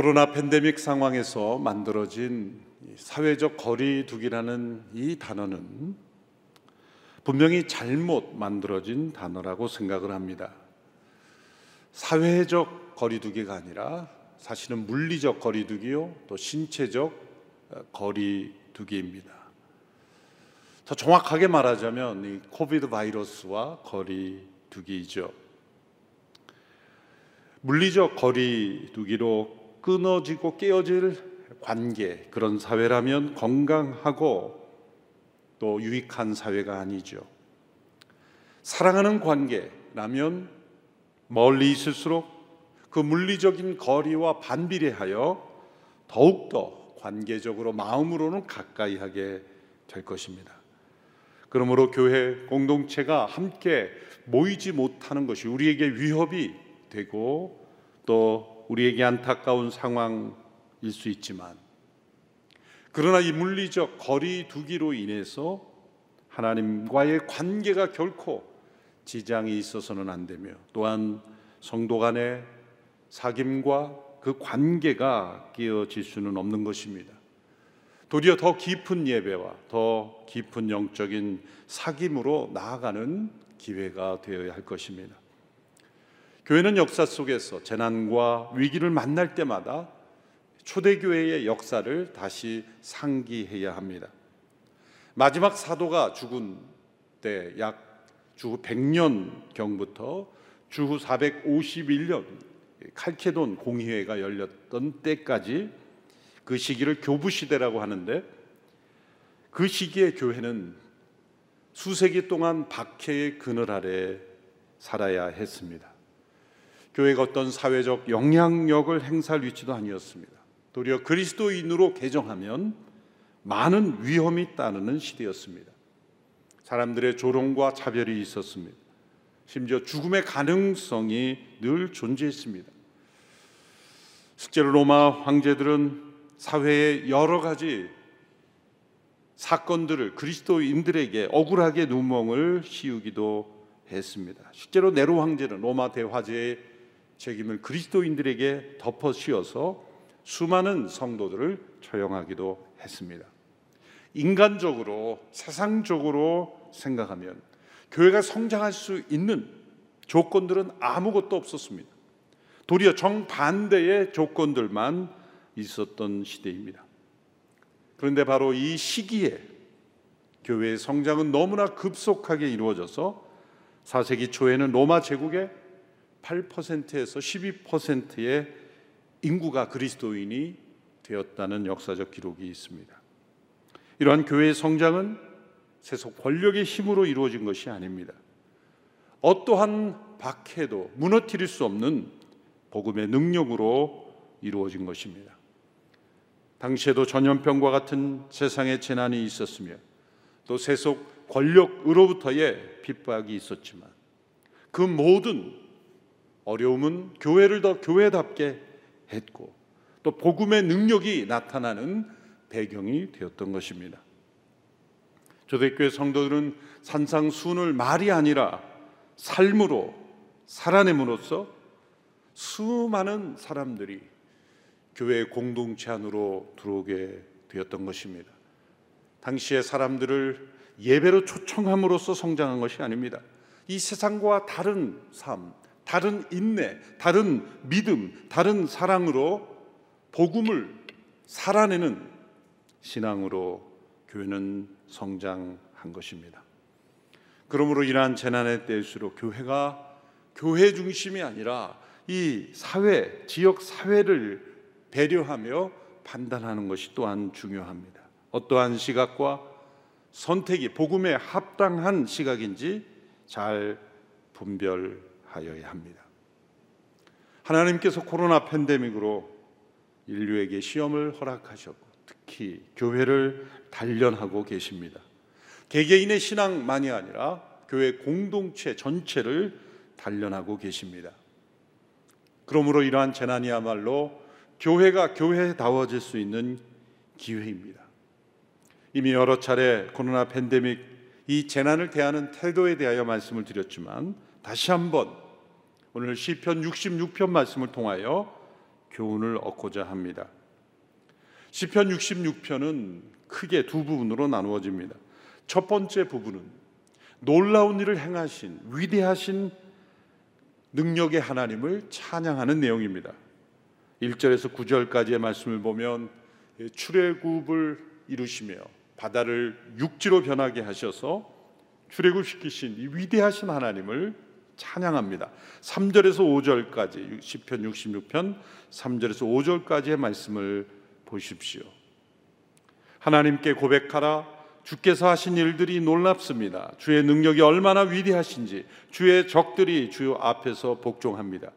코로나 팬데믹 상황에서 만들어진 사회적 거리두기라는 이 단어는 분명히 잘못 만들어진 단어라고 생각을 합니다. 사회적 거리두기가 아니라 사실은 물리적 거리두기요, 또 신체적 거리두기입니다. 더 정확하게 말하자면 이 코비드 바이러스와 거리두기이죠. 물리적 거리두기로 끊어지고 깨어질 관계 그런 사회라면 건강하고 또 유익한 사회가 아니죠. 사랑하는 관계라면 멀리 있을수록 그 물리적인 거리와 반비례하여 더욱더 관계적으로 마음으로는 가까이 하게 될 것입니다. 그러므로 교회 공동체가 함께 모이지 못하는 것이 우리에게 위협이 되고 또 우리에게 안타까운 상황일 수 있지만 그러나 이 물리적 거리 두기로 인해서 하나님과의 관계가 결코 지장이 있어서는 안 되며 또한 성도 간의 사귐과 그 관계가 깨어질 수는 없는 것입니다. 도리어 더 깊은 예배와 더 깊은 영적인 사귐으로 나아가는 기회가 되어야 할 것입니다. 교회는 역사 속에서 재난과 위기를 만날 때마다 초대교회의 역사를 다시 상기해야 합니다. 마지막 사도가 죽은 때 약 주후 100년 경부터 주후 451년 칼케돈 공의회가 열렸던 때까지 그 시기를 교부 시대라고 하는데 그 시기의 교회는 수세기 동안 박해의 그늘 아래 살아야 했습니다. 교회가 어떤 사회적 영향력을 행사할 위치도 아니었습니다. 도리어 그리스도인으로 개정하면 많은 위험이 따르는 시대였습니다. 사람들의 조롱과 차별이 있었습니다. 심지어 죽음의 가능성이 늘 존재했습니다. 실제로 로마 황제들은 사회의 여러 가지 사건들을 그리스도인들에게 억울하게 누멍을 씌우기도 했습니다. 실제로 네로 황제는 로마 대화제의 책임을 그리스도인들에게 덮어 씌워서 수많은 성도들을 처형하기도 했습니다. 인간적으로 세상적으로 생각하면 교회가 성장할 수 있는 조건들은 아무것도 없었습니다. 도리어 정반대의 조건들만 있었던 시대입니다. 그런데 바로 이 시기에 교회의 성장은 너무나 급속하게 이루어져서 4세기 초에는 로마 제국의 8%에서 12%의 인구가 그리스도인이 되었다는 역사적 기록이 있습니다. 이러한 교회의 성장은 세속 권력의 힘으로 이루어진 것이 아닙니다. 어떠한 박해도 무너뜨릴 수 없는 복음의 능력으로 이루어진 것입니다. 당시에도 전염병과 같은 세상의 재난이 있었으며 또 세속 권력으로부터의 핍박이 있었지만 그 모든 어려움은 교회를 더 교회답게 했고 또 복음의 능력이 나타나는 배경이 되었던 것입니다. 초대교회 성도들은 산상순을 말이 아니라 삶으로 살아냄으로써 수많은 사람들이 교회 공동체 안으로 들어오게 되었던 것입니다. 당시의 사람들을 예배로 초청함으로써 성장한 것이 아닙니다. 이 세상과 다른 삶, 다른 인내, 다른 믿음, 다른 사랑으로 복음을 살아내는 신앙으로 교회는 성장한 것입니다. 그러므로 이러한 재난의 때일수록 교회가 교회 중심이 아니라 이 사회, 지역 사회를 배려하며 판단하는 것이 또한 중요합니다. 어떠한 시각과 선택이 복음에 합당한 시각인지 잘 분별 하여야 합니다. 하나님께서 코로나 팬데믹으로 인류에게 시험을 허락하셨고 특히 교회를 단련하고 계십니다. 개개인의 신앙만이 아니라 교회 공동체 전체를 단련하고 계십니다. 그러므로 이러한 재난이야말로 교회가 교회다워질 수 있는 기회입니다. 이미 여러 차례 코로나 팬데믹 이 재난을 대하는 태도에 대하여 말씀을 드렸지만 다시 한번 오늘 시편 66편 말씀을 통하여 교훈을 얻고자 합니다. 시편 66편은 크게 두 부분으로 나누어집니다. 첫 번째 부분은 놀라운 일을 행하신 위대하신 능력의 하나님을 찬양하는 내용입니다. 1절에서 9절까지의 말씀을 보면 출애굽을 이루시며 바다를 육지로 변하게 하셔서 출애굽시키신 이 위대하신 하나님을 찬양합니다. 3절에서 5절까지 시편 66편 3절에서 5절까지의 말씀을 보십시오. 하나님께 고백하라 주께서 하신 일들이 놀랍습니다. 주의 능력이 얼마나 위대하신지 주의 적들이 주 앞에서 복종합니다.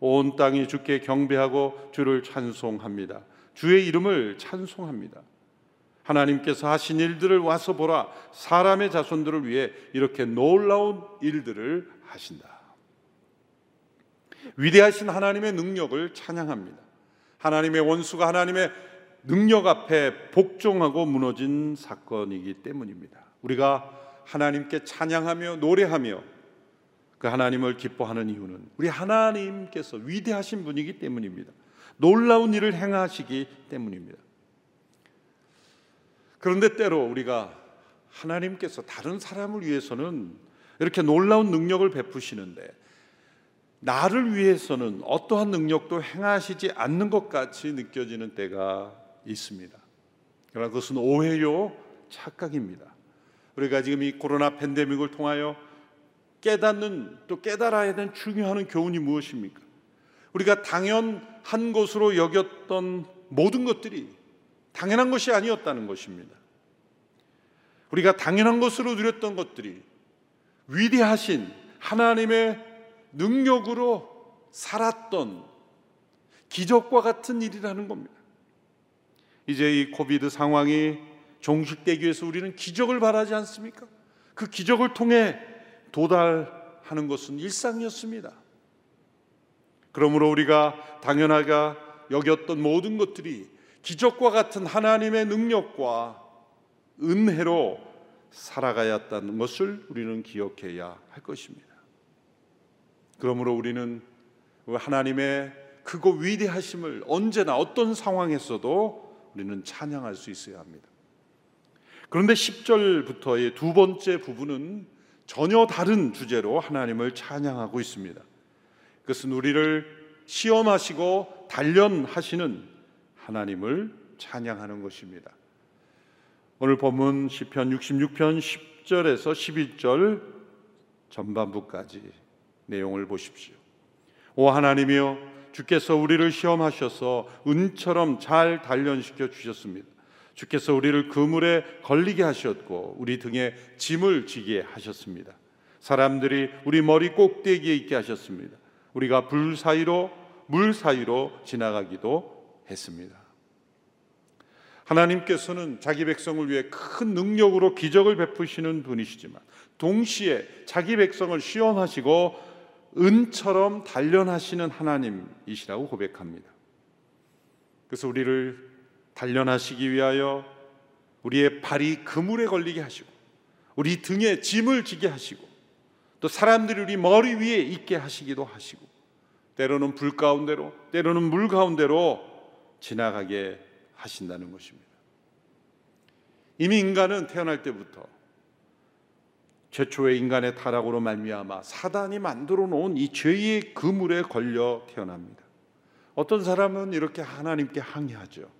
온 땅이 주께 경배하고 주를 찬송합니다. 주의 이름을 찬송합니다. 하나님께서 하신 일들을 와서 보라. 사람의 자손들을 위해 이렇게 놀라운 일들을 하신다. 위대하신 하나님의 능력을 찬양합니다. 하나님의 원수가 하나님의 능력 앞에 복종하고 무너진 사건이기 때문입니다. 우리가 하나님께 찬양하며 노래하며 그 하나님을 기뻐하는 이유는 우리 하나님께서 위대하신 분이기 때문입니다. 놀라운 일을 행하시기 때문입니다. 그런데 때로 우리가 하나님께서 다른 사람을 위해서는 이렇게 놀라운 능력을 베푸시는데 나를 위해서는 어떠한 능력도 행하시지 않는 것 같이 느껴지는 때가 있습니다. 그러나 그것은 오해요, 착각입니다. 우리가 지금 이 코로나 팬데믹을 통하여 깨닫는 또 깨달아야 되는 중요한 교훈이 무엇입니까? 우리가 당연한 것으로 여겼던 모든 것들이 당연한 것이 아니었다는 것입니다. 우리가 당연한 것으로 누렸던 것들이 위대하신 하나님의 능력으로 살았던 기적과 같은 일이라는 겁니다. 이제 이 코비드 상황이 종식되기 위해서 우리는 기적을 바라지 않습니까? 그 기적을 통해 도달하는 것은 일상이었습니다. 그러므로 우리가 당연하게 여겼던 모든 것들이 기적과 같은 하나님의 능력과 은혜로 살아가야 했다는 것을 우리는 기억해야 할 것입니다. 그러므로 우리는 하나님의 크고 위대하심을 언제나 어떤 상황에서도 우리는 찬양할 수 있어야 합니다. 그런데 10절부터의 두 번째 부분은 전혀 다른 주제로 하나님을 찬양하고 있습니다. 그것은 우리를 시험하시고 단련하시는 하나님을 찬양하는 것입니다. 오늘 본문 시편 66편 10절에서 11절 전반부까지 내용을 보십시오. 오 하나님이여 주께서 우리를 시험하셔서 은처럼 잘 단련시켜 주셨습니다. 주께서 우리를 그물에 걸리게 하셨고 우리 등에 짐을 지게 하셨습니다. 사람들이 우리 머리 꼭대기에 있게 하셨습니다. 우리가 불 사이로 물 사이로 지나가기도 했습니다. 하나님께서는 자기 백성을 위해 큰 능력으로 기적을 베푸시는 분이시지만 동시에 자기 백성을 시험하시고 은처럼 단련하시는 하나님이시라고 고백합니다. 그래서 우리를 단련하시기 위하여 우리의 발이 그물에 걸리게 하시고 우리 등에 짐을 지게 하시고 또 사람들이 우리 머리 위에 있게 하시기도 하시고 때로는 불 가운데로 때로는 물 가운데로 지나가게 하신다는 것입니다. 이미 인간은 태어날 때부터 최초의 인간의 타락으로 말미암아 사단이 만들어 놓은 이 죄의 그물에 걸려 태어납니다. 어떤 사람은 이렇게 하나님께 항의하죠.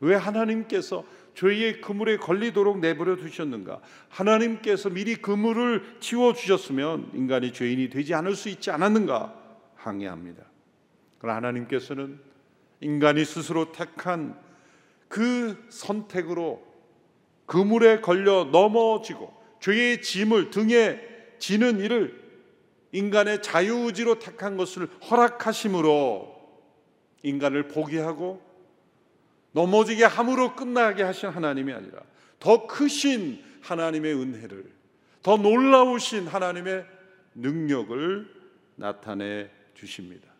왜 하나님께서 죄의 그물에 걸리도록 내버려 두셨는가? 하나님께서 미리 그물을 치워 주셨으면 인간이 죄인이 되지 않을 수 있지 않았는가? 항의합니다. 그러나 하나님께서는 인간이 스스로 택한 그 선택으로 그물에 걸려 넘어지고 죄의 짐을 등에 지는 일을 인간의 자유의지로 택한 것을 허락하심으로 인간을 포기하고 넘어지게 함으로 끝나게 하신 하나님이 아니라 더 크신 하나님의 은혜를 더 놀라우신 하나님의 능력을 나타내 주십니다.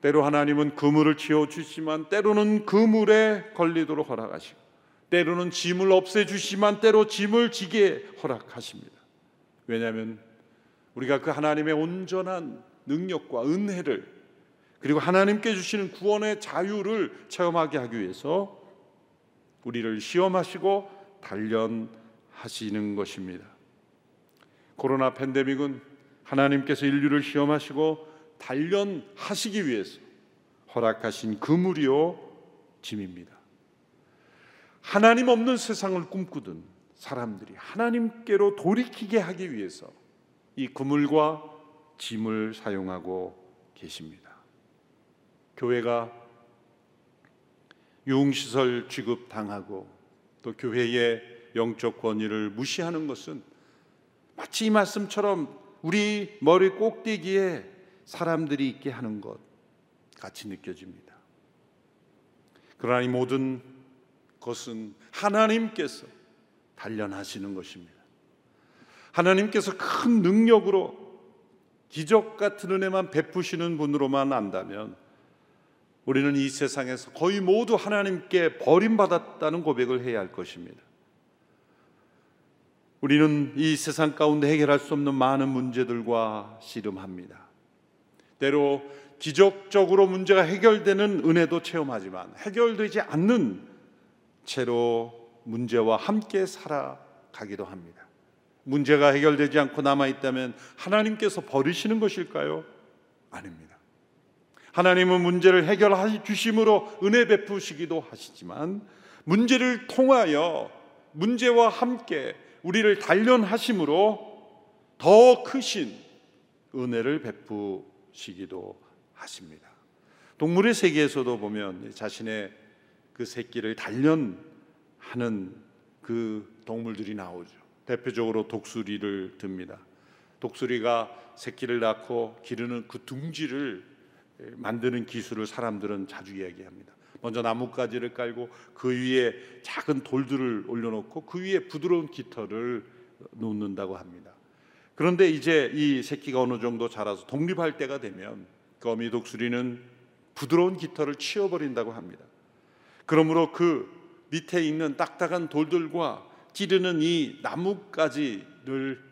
때로 하나님은 그물을 치워 주시지만 때로는 그물에 걸리도록 허락하시고 때로는 짐을 없애 주시만 때로 짐을 지게 허락하십니다. 왜냐하면 우리가 그 하나님의 온전한 능력과 은혜를 그리고 하나님께 주시는 구원의 자유를 체험하게 하기 위해서 우리를 시험하시고 단련하시는 것입니다. 코로나 팬데믹은 하나님께서 인류를 시험하시고 단련하시기 위해서 허락하신 그물이요 짐입니다. 하나님 없는 세상을 꿈꾸던 사람들이 하나님께로 돌이키게 하기 위해서 이 그물과 짐을 사용하고 계십니다. 교회가 유흥시설 취급 당하고 또 교회의 영적 권위를 무시하는 것은 마치 이 말씀처럼 우리 머리 꼭대기에 사람들이 있게 하는 것 같이 느껴집니다. 그러나 이 모든 것은 하나님께서 단련하시는 것입니다. 하나님께서 큰 능력으로 기적 같은 은혜만 베푸시는 분으로만 안다면 우리는 이 세상에서 거의 모두 하나님께 버림받았다는 고백을 해야 할 것입니다. 우리는 이 세상 가운데 해결할 수 없는 많은 문제들과 씨름합니다. 때로 기적적으로 문제가 해결되는 은혜도 체험하지만 해결되지 않는 채로 문제와 함께 살아가기도 합니다. 문제가 해결되지 않고 남아 있다면 하나님께서 버리시는 것일까요? 아닙니다. 하나님은 문제를 해결해 주심으로 은혜 베푸시기도 하시지만 문제를 통하여 문제와 함께 우리를 단련하심으로 더 크신 은혜를 베푸 시기도 하십니다. 동물의 세계에서도 보면 자신의 그 새끼를 단련하는 그 동물들이 나오죠. 대표적으로 독수리를 듭니다. 독수리가 새끼를 낳고 기르는 그 둥지를 만드는 기술을 사람들은 자주 이야기합니다. 먼저 나뭇가지를 깔고 그 위에 작은 돌들을 올려놓고 그 위에 부드러운 깃털을 놓는다고 합니다. 그런데 이제 이 새끼가 어느 정도 자라서 독립할 때가 되면 거미 독수리는 부드러운 깃털을 치워버린다고 합니다. 그러므로 그 밑에 있는 딱딱한 돌들과 찌르는 이 나뭇가지를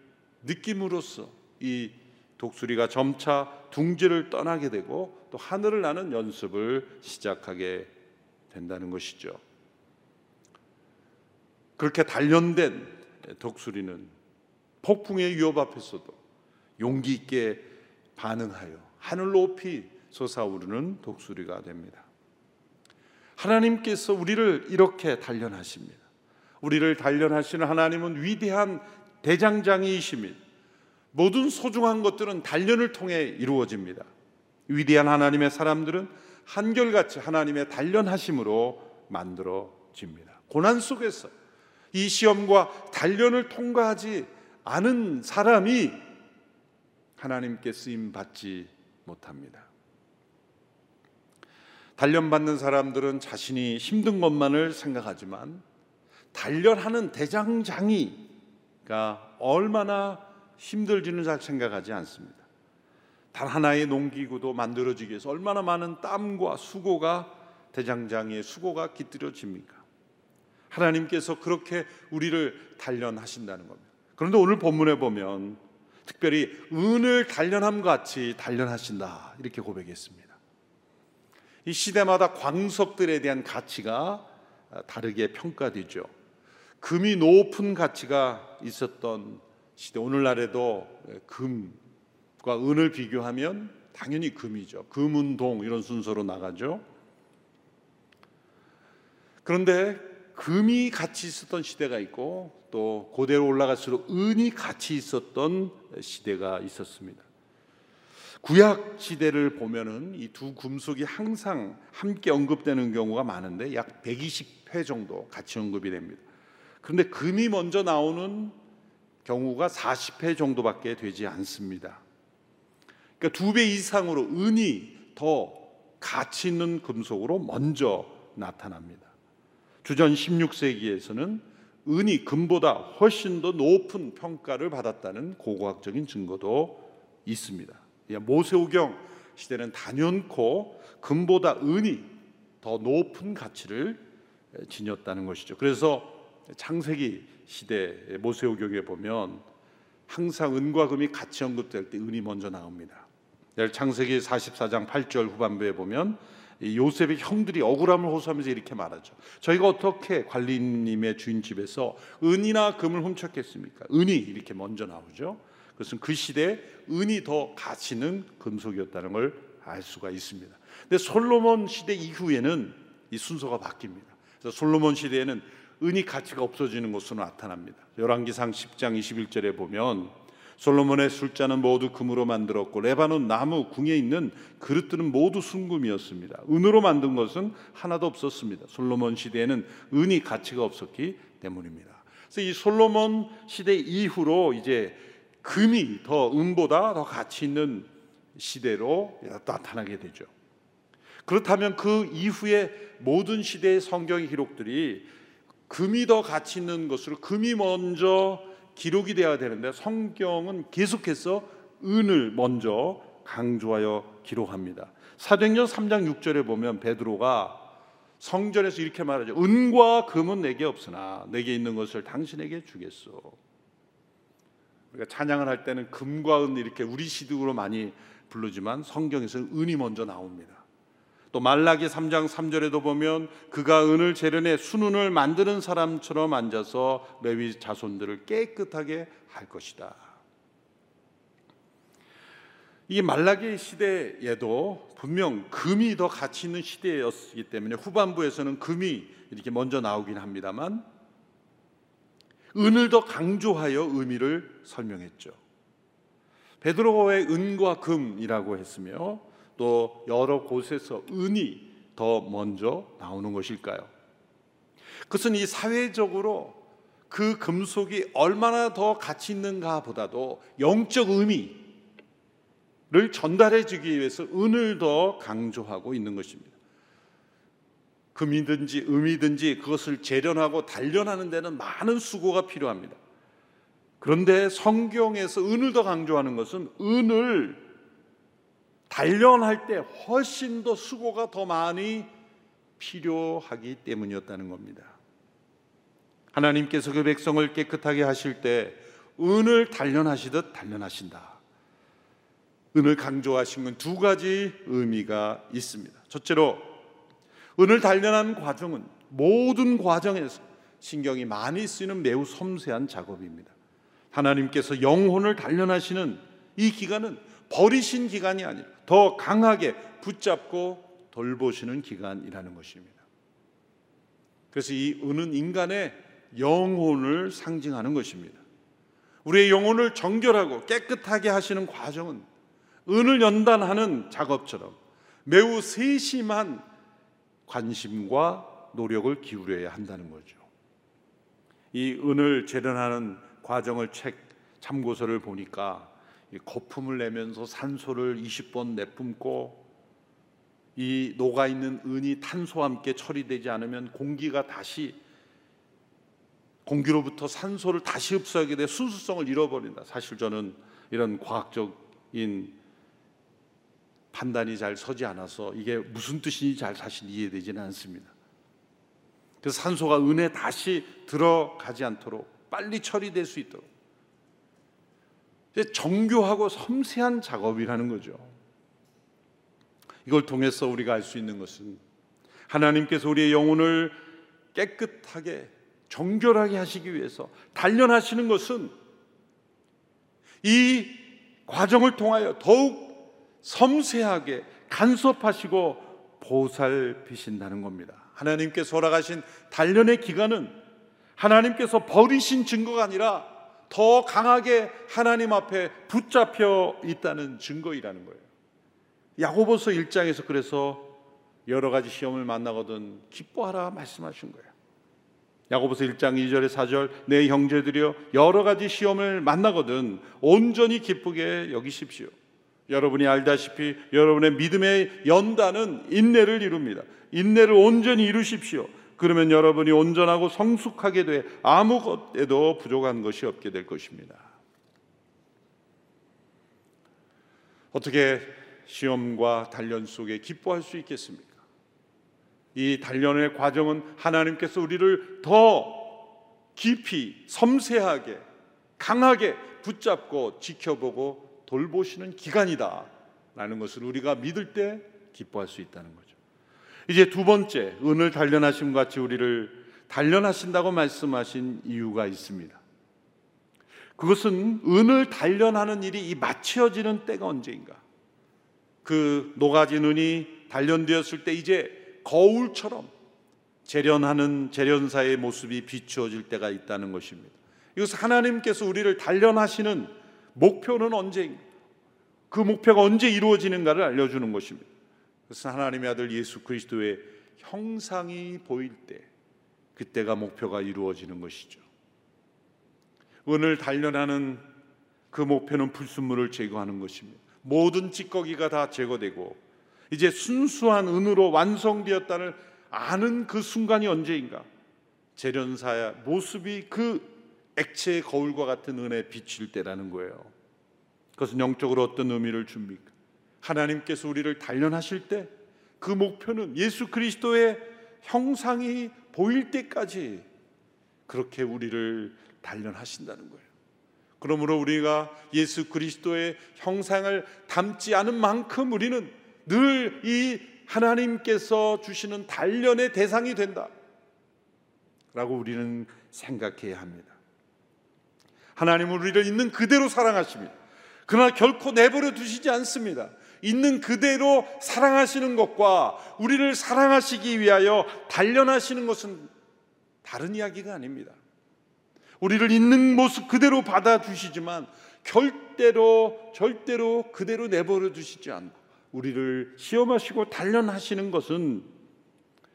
느낌으로써 이 독수리가 점차 둥지를 떠나게 되고 또 하늘을 나는 연습을 시작하게 된다는 것이죠. 그렇게 단련된 독수리는 폭풍의 위협 앞에서도 용기 있게 반응하여 하늘 높이 솟아오르는 독수리가 됩니다. 하나님께서 우리를 이렇게 단련하십니다. 우리를 단련하시는 하나님은 위대한 대장장이이십니다. 모든 소중한 것들은 단련을 통해 이루어집니다. 위대한 하나님의 사람들은 한결같이 하나님의 단련하심으로 만들어집니다. 고난 속에서 이 시험과 단련을 통과하지 않은 사람이 하나님께 쓰임 받지 못합니다. 단련받는 사람들은 자신이 힘든 것만을 생각하지만 단련하는 대장장이가 얼마나 힘들지는 잘 생각하지 않습니다. 단 하나의 농기구도 만들어지기 위해서 얼마나 많은 땀과 수고가 대장장이의 수고가 깃들여집니까? 하나님께서 그렇게 우리를 단련하신다는 겁니다. 그런데 오늘 본문에 보면 특별히 은을 단련함 같이 단련하신다 이렇게 고백했습니다. 이 시대마다 광석들에 대한 가치가 다르게 평가되죠. 금이 높은 가치가 있었던 시대 오늘날에도 금과 은을 비교하면 당연히 금이죠. 금은동 이런 순서로 나가죠. 그런데 금이 같이 있었던 시대가 있고 또 고대로 올라갈수록 은이 같이 있었던 시대가 있었습니다. 구약 시대를 보면은 이 두 금속이 항상 함께 언급되는 경우가 많은데 약 120회 정도 같이 언급이 됩니다. 그런데 금이 먼저 나오는 경우가 40회 정도밖에 되지 않습니다. 그러니까 두 배 이상으로 은이 더 가치 있는 금속으로 먼저 나타납니다. 주전 16세기에서는 은이 금보다 훨씬 더 높은 평가를 받았다는 고고학적인 증거도 있습니다. 모세오경 시대는 단연코 금보다 은이 더 높은 가치를 지녔다는 것이죠. 그래서 창세기 시대 모세오경에 보면 항상 은과 금이 같이 언급될 때 은이 먼저 나옵니다. 창세기 44장 8절 후반부에 보면 요셉의 형들이 억울함을 호소하면서 이렇게 말하죠. 저희가 어떻게 관리님의 주인 집에서 은이나 금을 훔쳤겠습니까? 은이 이렇게 먼저 나오죠. 그것은 그 시대에 은이 더 가치는 금속이었다는 걸 알 수가 있습니다. 근데 솔로몬 시대 이후에는 이 순서가 바뀝니다. 그래서 솔로몬 시대에는 은이 가치가 없어지는 것으로 나타납니다. 열왕기상 10장 21절에 보면 솔로몬의 술잔은 모두 금으로 만들었고 레바논 나무 궁에 있는 그릇들은 모두 순금이었습니다. 은으로 만든 것은 하나도 없었습니다. 솔로몬 시대에는 은이 가치가 없었기 때문입니다. 그래서 이 솔로몬 시대 이후로 이제 금이 더 은보다 더 가치 있는 시대로 나타나게 되죠. 그렇다면 그 이후에 모든 시대의 성경의 기록들이 금이 더 가치 있는 것으로 금이 먼저 기록이 되어야 되는데 성경은 계속해서 은을 먼저 강조하여 기록합니다. 사도행전 3장 6절에 보면 베드로가 성전에서 이렇게 말하죠. 은과 금은 내게 없으나 내게 있는 것을 당신에게 주겠소. 우리가 찬양을 할 때는 금과 은 이렇게 우리 시득으로 많이 부르지만 성경에서는 은이 먼저 나옵니다. 또 말라기 3장 3절에도 보면 그가 은을 재련해 순은을 만드는 사람처럼 앉아서 레위 자손들을 깨끗하게 할 것이다. 이 말라기 시대에도 분명 금이 더 가치 있는 시대였기 때문에 후반부에서는 금이 이렇게 먼저 나오긴 합니다만 은을 더 강조하여 의미를 설명했죠. 베드로의 은과 금이라고 했으며 또 여러 곳에서 은이 더 먼저 나오는 것일까요? 그것은 이 사회적으로 그 금속이 얼마나 더 가치 있는가 보다도 영적 의미를 전달해 주기 위해서 은을 더 강조하고 있는 것입니다. 금이든지 음이든지 그것을 재련하고 단련하는 데는 많은 수고가 필요합니다. 그런데 성경에서 은을 더 강조하는 것은 은을 단련할 때 훨씬 더 수고가 더 많이 필요하기 때문이었다는 겁니다. 하나님께서 그 백성을 깨끗하게 하실 때 은을 단련하시듯 단련하신다. 은을 강조하신 건 두 가지 의미가 있습니다. 첫째로 은을 단련하는 과정은 모든 과정에서 신경이 많이 쓰이는 매우 섬세한 작업입니다. 하나님께서 영혼을 단련하시는 이 기간은 버리신 기간이 아니라 더 강하게 붙잡고 돌보시는 기간이라는 것입니다. 그래서 이 은은 인간의 영혼을 상징하는 것입니다. 우리의 영혼을 정결하고 깨끗하게 하시는 과정은 은을 연단하는 작업처럼 매우 세심한 관심과 노력을 기울여야 한다는 거죠. 이 은을 재련하는 과정을 책 참고서를 보니까 거품을 내면서 산소를 20번 내뿜고 이 녹아 있는 은이 탄소와 함께 처리되지 않으면 공기가 다시 공기로부터 산소를 다시 흡수하게 돼 순수성을 잃어버린다. 사실 저는 이런 과학적인 판단이 잘 서지 않아서 이게 무슨 뜻인지 잘 사실 이해되지는 않습니다. 그래서 산소가 은에 다시 들어가지 않도록 빨리 처리될 수 있도록 정교하고 섬세한 작업이라는 거죠. 이걸 통해서 우리가 알 수 있는 것은 하나님께서 우리의 영혼을 깨끗하게 정결하게 하시기 위해서 단련하시는 것은 이 과정을 통하여 더욱 섬세하게 간섭하시고 보살피신다는 겁니다. 하나님께서 허락하신 단련의 기간은 하나님께서 버리신 증거가 아니라 더 강하게 하나님 앞에 붙잡혀 있다는 증거이라는 거예요. 야고보서 1장에서 그래서 여러 가지 시험을 만나거든 기뻐하라 말씀하신 거예요. 야고보서 1장 2절에 4절 내 형제들이여 여러 가지 시험을 만나거든 온전히 기쁘게 여기십시오. 여러분이 알다시피 여러분의 믿음의 연단은 인내를 이룹니다. 인내를 온전히 이루십시오. 그러면 여러분이 온전하고 성숙하게 돼 아무것에도 부족한 것이 없게 될 것입니다. 어떻게 시험과 단련 속에 기뻐할 수 있겠습니까? 이 단련의 과정은 하나님께서 우리를 더 깊이 섬세하게 강하게 붙잡고 지켜보고 돌보시는 기간이다 있다라는 것을 우리가 믿을 때 기뻐할 수 있다는 거죠. 이제 두 번째 은을 단련하심 같이 우리를 단련하신다고 말씀하신 이유가 있습니다. 그것은 은을 단련하는 일이 이 마치어지는 때가 언제인가? 그 녹아진 은이 단련되었을 때 이제 거울처럼 재련하는 재련사의 모습이 비추어질 때가 있다는 것입니다. 이것은 하나님께서 우리를 단련하시는 목표는 언제인가? 그 목표가 언제 이루어지는가를 알려주는 것입니다. 그래서 하나님의 아들 예수 그리스도의 형상이 보일 때 그때가 목표가 이루어지는 것이죠. 은을 단련하는 그 목표는 불순물을 제거하는 것입니다. 모든 찌꺼기가 다 제거되고 이제 순수한 은으로 완성되었다는 아는 그 순간이 언제인가? 재련사의 모습이 그 액체의 거울과 같은 은에 비칠 때라는 거예요. 그것은 영적으로 어떤 의미를 줍니까? 하나님께서 우리를 단련하실 때 그 목표는 예수 그리스도의 형상이 보일 때까지 그렇게 우리를 단련하신다는 거예요. 그러므로 우리가 예수 그리스도의 형상을 담지 않은 만큼 우리는 늘 이 하나님께서 주시는 단련의 대상이 된다. 라고 우리는 생각해야 합니다. 하나님은 우리를 있는 그대로 사랑하십니다. 그러나 결코 내버려 두시지 않습니다. 있는 그대로 사랑하시는 것과 우리를 사랑하시기 위하여 단련하시는 것은 다른 이야기가 아닙니다. 우리를 있는 모습 그대로 받아주시지만 절대로 절대로 그대로 내버려 두시지 않고 우리를 시험하시고 단련하시는 것은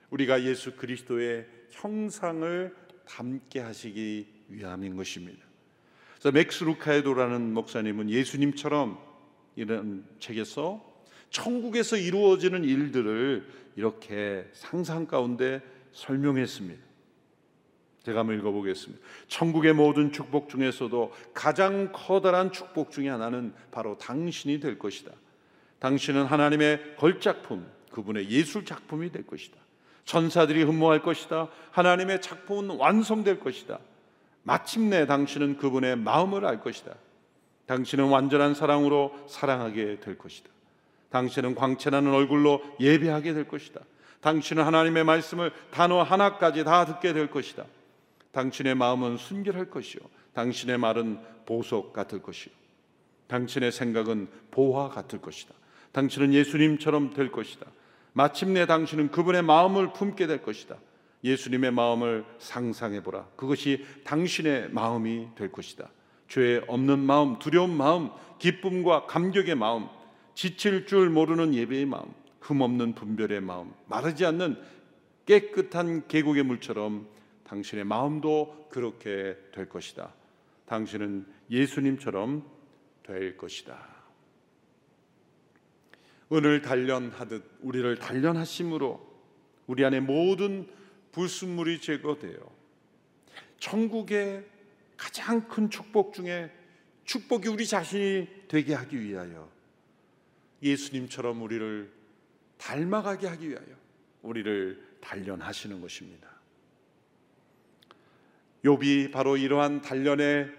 우리가 예수 그리스도의 형상을 닮게 하시기 위함인 것입니다. 그래서 맥스 루케이도라는 목사님은 예수님처럼 이런 책에서 천국에서 이루어지는 일들을 이렇게 상상 가운데 설명했습니다. 제가 한번 읽어보겠습니다. 천국의 모든 축복 중에서도 가장 커다란 축복 중의 하나는 바로 당신이 될 것이다. 당신은 하나님의 걸작품, 그분의 예술 작품이 될 것이다. 천사들이 흠모할 것이다. 하나님의 작품은 완성될 것이다. 마침내 당신은 그분의 마음을 알 것이다. 당신은 완전한 사랑으로 사랑하게 될 것이다. 당신은 광채나는 얼굴로 예배하게 될 것이다. 당신은 하나님의 말씀을 단어 하나까지 다 듣게 될 것이다. 당신의 마음은 순결할 것이요. 당신의 말은 보석 같을 것이요. 당신의 생각은 보화 같을 것이다. 당신은 예수님처럼 될 것이다. 마침내 당신은 그분의 마음을 품게 될 것이다. 예수님의 마음을 상상해 보라. 그것이 당신의 마음이 될 것이다. 죄 없는 마음, 두려운 마음, 기쁨과 감격의 마음, 지칠 줄 모르는 예배의 마음, 흠 없는 분별의 마음, 마르지 않는 깨끗한 계곡의 물처럼 당신의 마음도 그렇게 될 것이다. 당신은 예수님처럼 될 것이다. 은을 단련하듯 우리를 단련하심으로 우리 안에 모든 불순물이 제거되어 천국의 가장 큰 축복 중에 축복이 우리 자신이 되게 하기 위하여 예수님처럼 우리를 닮아가게 하기 위하여 우리를 단련하시는 것입니다. 욥이 바로 이러한 단련의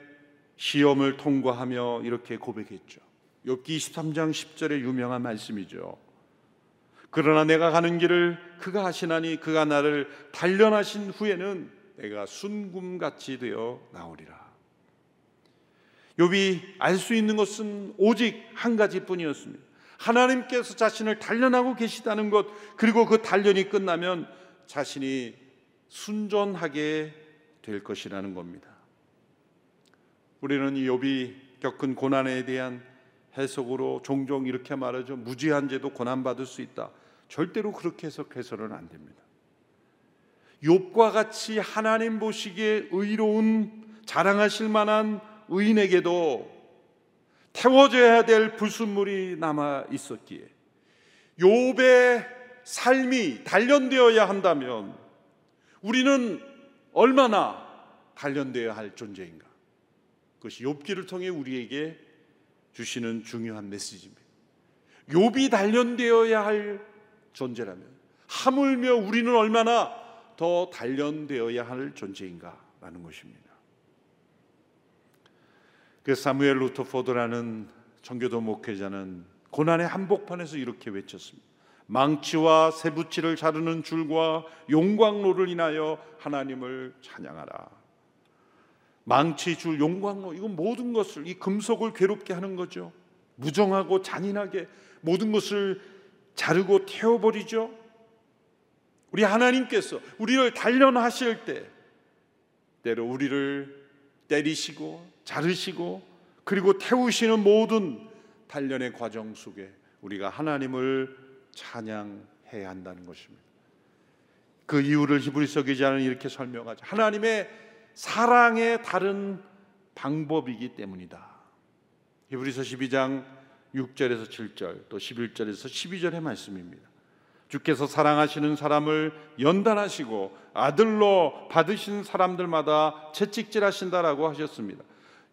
시험을 통과하며 이렇게 고백했죠. 욥기 23장 10절의 유명한 말씀이죠. 그러나 내가 가는 길을 그가 하시나니 그가 나를 단련하신 후에는 내가 순금같이 되어 나오리라. 욥이 알 수 있는 것은 오직 한 가지뿐이었습니다. 하나님께서 자신을 단련하고 계시다는 것 그리고 그 단련이 끝나면 자신이 순전하게 될 것이라는 겁니다. 우리는 욥이 겪은 고난에 대한 해석으로 종종 이렇게 말하죠. 무지한 죄도 고난 받을 수 있다. 절대로 그렇게 해석해서는 안 됩니다. 욥과 같이 하나님 보시기에 의로운 자랑하실 만한 의인에게도 태워져야 될 불순물이 남아 있었기에 욥의 삶이 단련되어야 한다면 우리는 얼마나 단련되어야 할 존재인가? 그것이 욥기를 통해 우리에게 주시는 중요한 메시지입니다. 욥이 단련되어야 할 존재라면 하물며 우리는 얼마나 더 단련되어야 할 존재인가라는 것입니다. 그 사무엘 루터포드라는 청교도 목회자는 고난의 한복판에서 이렇게 외쳤습니다. 망치와 세부치를 자르는 줄과 용광로를 인하여 하나님을 찬양하라. 망치 줄 용광로 이건 모든 것을 이 금속을 괴롭게 하는 거죠. 무정하고 잔인하게 모든 것을 자르고 태워버리죠. 우리 하나님께서 우리를 단련하실 때 때로 우리를 때리시고 자르시고 그리고 태우시는 모든 단련의 과정 속에 우리가 하나님을 찬양해야 한다는 것입니다. 그 이유를 히브리서 기자는 이렇게 설명하죠. 하나님의 사랑의 다른 방법이기 때문이다. 히브리서 12장 6절에서 7절 또 11절에서 12절의 말씀입니다. 주께서 사랑하시는 사람을 연단하시고 아들로 받으신 사람들마다 채찍질하신다라고 하셨습니다.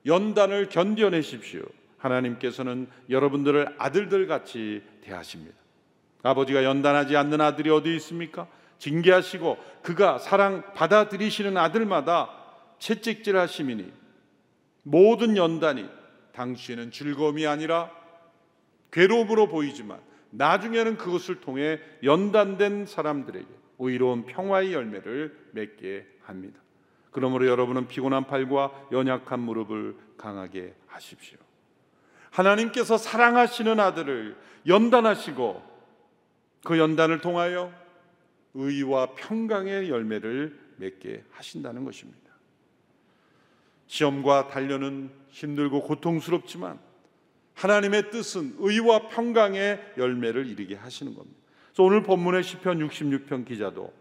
연단을 견뎌내십시오. 하나님께서는 여러분들을 아들들 같이 대하십니다. 아버지가 연단하지 않는 아들이 어디 있습니까? 징계하시고 그가 사랑 받아들이시는 아들마다 채찍질하심이니 모든 연단이 당시에는 즐거움이 아니라 괴로움으로 보이지만 나중에는 그것을 통해 연단된 사람들에게 오히려운 평화의 열매를 맺게 합니다. 그러므로 여러분은 피곤한 팔과 연약한 무릎을 강하게 하십시오. 하나님께서 사랑하시는 아들을 연단하시고 그 연단을 통하여 의와 평강의 열매를 맺게 하신다는 것입니다. 시험과 단련은 힘들고 고통스럽지만 하나님의 뜻은 의와 평강의 열매를 이루게 하시는 겁니다. 그래서 오늘 본문의 시편 66편 기자도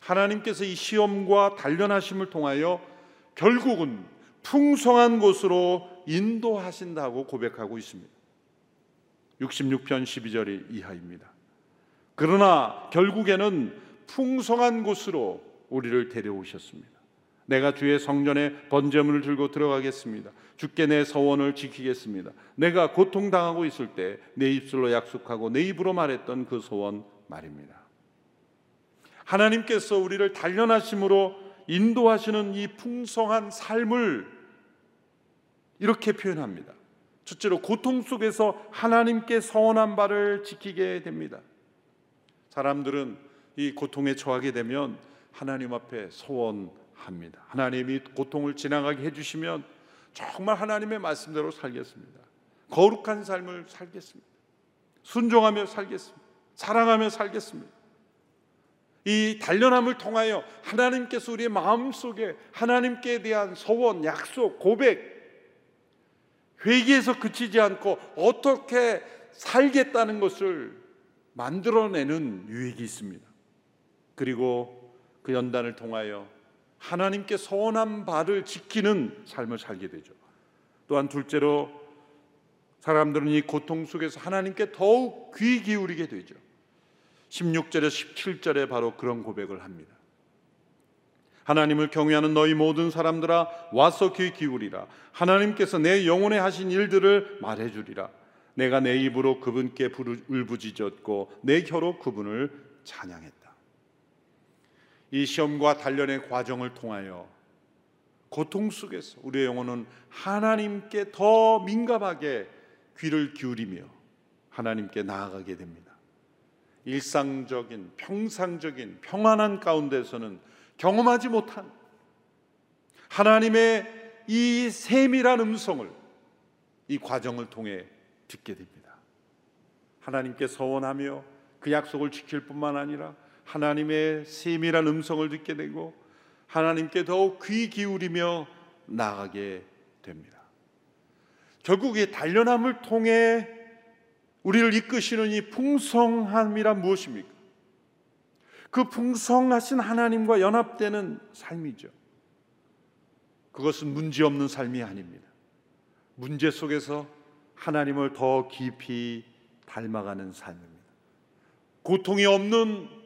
하나님께서 이 시험과 단련하심을 통하여 결국은 풍성한 곳으로 인도하신다고 고백하고 있습니다. 66편 12절이 이하입니다. 그러나 결국에는 풍성한 곳으로 우리를 데려오셨습니다. 내가 주의 성전에 번제물을 들고 들어가겠습니다. 주께 내 서원을 지키겠습니다. 내가 고통당하고 있을 때 내 입술로 약속하고 내 입으로 말했던 그 소원 말입니다. 하나님께서 우리를 단련하심으로 인도하시는 이 풍성한 삶을 이렇게 표현합니다. 첫째로 고통 속에서 하나님께 서원한 바를 지키게 됩니다. 사람들은 이 고통에 처하게 되면 하나님 앞에 소원 합니다. 하나님이 고통을 지나가게 해주시면 정말 하나님의 말씀대로 살겠습니다. 거룩한 삶을 살겠습니다. 순종하며 살겠습니다. 사랑하며 살겠습니다. 이 단련함을 통하여 하나님께서 우리의 마음 속에 하나님께 대한 소원, 약속, 고백, 회개에서 그치지 않고 어떻게 살겠다는 것을 만들어내는 유익이 있습니다. 그리고 그 연단을 통하여 하나님께 소원한 바를 지키는 삶을 살게 되죠. 또한 둘째로 사람들은 이 고통 속에서 하나님께 더욱 귀 기울이게 되죠. 16절에 17절에 바로 그런 고백을 합니다. 하나님을 경외하는 너희 모든 사람들아 와서 귀 기울이라 하나님께서 내 영혼에 하신 일들을 말해 주리라 내가 내 입으로 그분께 울부짖었고 내 혀로 그분을 찬양했다. 이 시험과 단련의 과정을 통하여 고통 속에서 우리의 영혼은 하나님께 더 민감하게 귀를 기울이며 하나님께 나아가게 됩니다. 일상적인 평상적인 평안한 가운데서는 경험하지 못한 하나님의 이 세밀한 음성을 이 과정을 통해 듣게 됩니다. 하나님께 서원하며 그 약속을 지킬 뿐만 아니라 하나님의 세밀한 음성을 듣게 되고 하나님께 더욱 귀 기울이며 나가게 됩니다. 결국 이 단련함을 통해 우리를 이끄시는 이 풍성함이란 무엇입니까? 그 풍성하신 하나님과 연합되는 삶이죠. 그것은 문제 없는 삶이 아닙니다. 문제 속에서 하나님을 더 깊이 닮아가는 삶입니다. 고통이 없는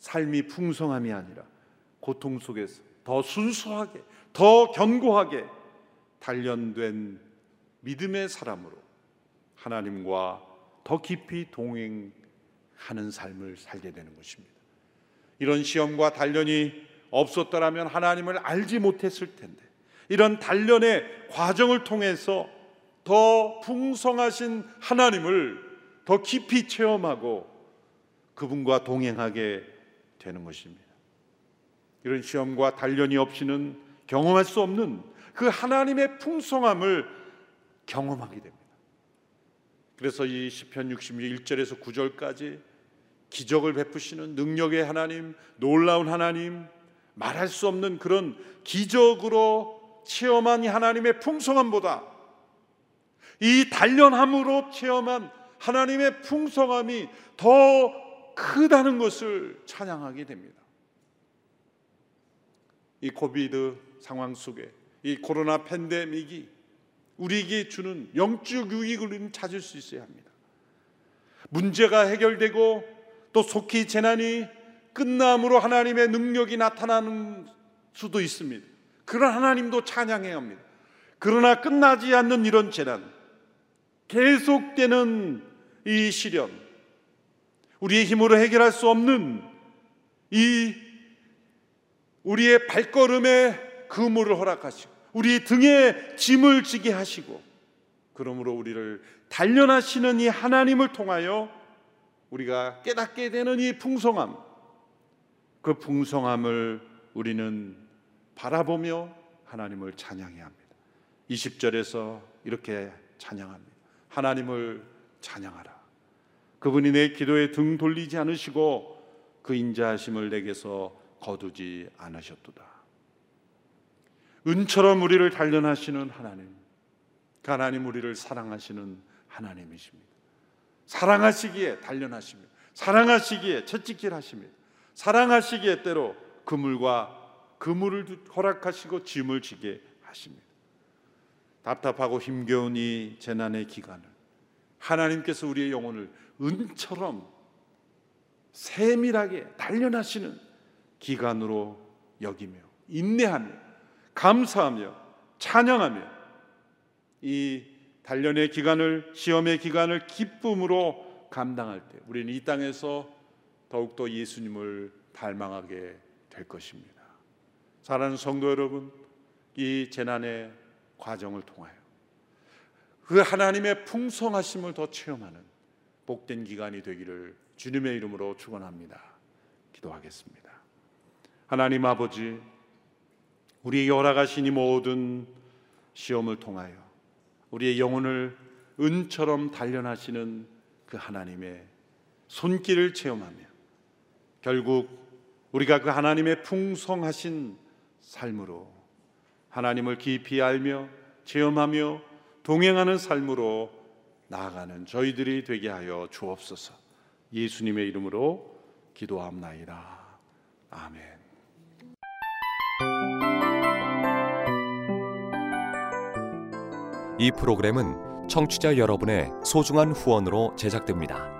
삶이 풍성함이 아니라 고통 속에서 더 순수하게, 더 견고하게 단련된 믿음의 사람으로 하나님과 더 깊이 동행하는 삶을 살게 되는 것입니다. 이런 시험과 단련이 없었더라면 하나님을 알지 못했을 텐데 이런 단련의 과정을 통해서 더 풍성하신 하나님을 더 깊이 체험하고 그분과 동행하게 되는 것입니다. 이런 시험과 단련이 없이는 경험할 수 없는 그 하나님의 풍성함을 경험하게 됩니다. 그래서 이 시편 61절에서 9절까지 기적을 베푸시는 능력의 하나님, 놀라운 하나님, 말할 수 없는 그런 기적으로 체험한 하나님의 풍성함보다 이 단련함으로 체험한 하나님의 풍성함이 더 크다는 것을 찬양하게 됩니다. 이 코비드 상황 속에 이 코로나 팬데믹이 우리에게 주는 영적 유익을 찾을 수 있어야 합니다. 문제가 해결되고 또 속히 재난이 끝남으로 하나님의 능력이 나타나는 수도 있습니다. 그런 하나님도 찬양해야 합니다. 그러나 끝나지 않는 이런 재난, 계속되는 이 시련, 우리의 힘으로 해결할 수 없는 이 우리의 발걸음에 그물을 허락하시고 우리 등에 짐을 지게 하시고 그러므로 우리를 단련하시는 이 하나님을 통하여 우리가 깨닫게 되는 이 풍성함 그 풍성함을 우리는 바라보며 하나님을 찬양해야 합니다. 20절에서 이렇게 찬양합니다. 하나님을 찬양하라. 그분이 내 기도에 등 돌리지 않으시고 그 인자하심을 내게서 거두지 않으셨도다. 은처럼 우리를 단련하시는 하나님, 그 하나님 우리를 사랑하시는 하나님이십니다. 사랑하시기에 단련하십니다. 사랑하시기에 채찍질 하십니다. 사랑하시기에 때로 그물과 그물을 허락하시고 짐을 지게 하십니다. 답답하고 힘겨운 이 재난의 기간을 하나님께서 우리의 영혼을 은처럼 세밀하게 단련하시는 기간으로 여기며 인내하며 감사하며 찬양하며 이 단련의 기간을 시험의 기간을 기쁨으로 감당할 때 우리는 이 땅에서 더욱더 예수님을 발망하게 될 것입니다. 사랑하는 성도 여러분, 이 재난의 과정을 통하여 그 하나님의 풍성하심을 더 체험하는 복된 기간이 되기를 주님의 이름으로 축원합니다. 기도하겠습니다. 하나님 아버지, 우리에게 허락하신 이 모든 시험을 통하여 우리의 영혼을 은처럼 단련하시는 그 하나님의 손길을 체험하며 결국 우리가 그 하나님의 풍성하신 삶으로 하나님을 깊이 알며 체험하며 동행하는 삶으로 나아가는 저희들이 되게 하여 주옵소서. 예수님의 이름으로 기도함나이다. 아멘. 이 프로그램은 청취자 여러분의 소중한 후원으로 제작됩니다.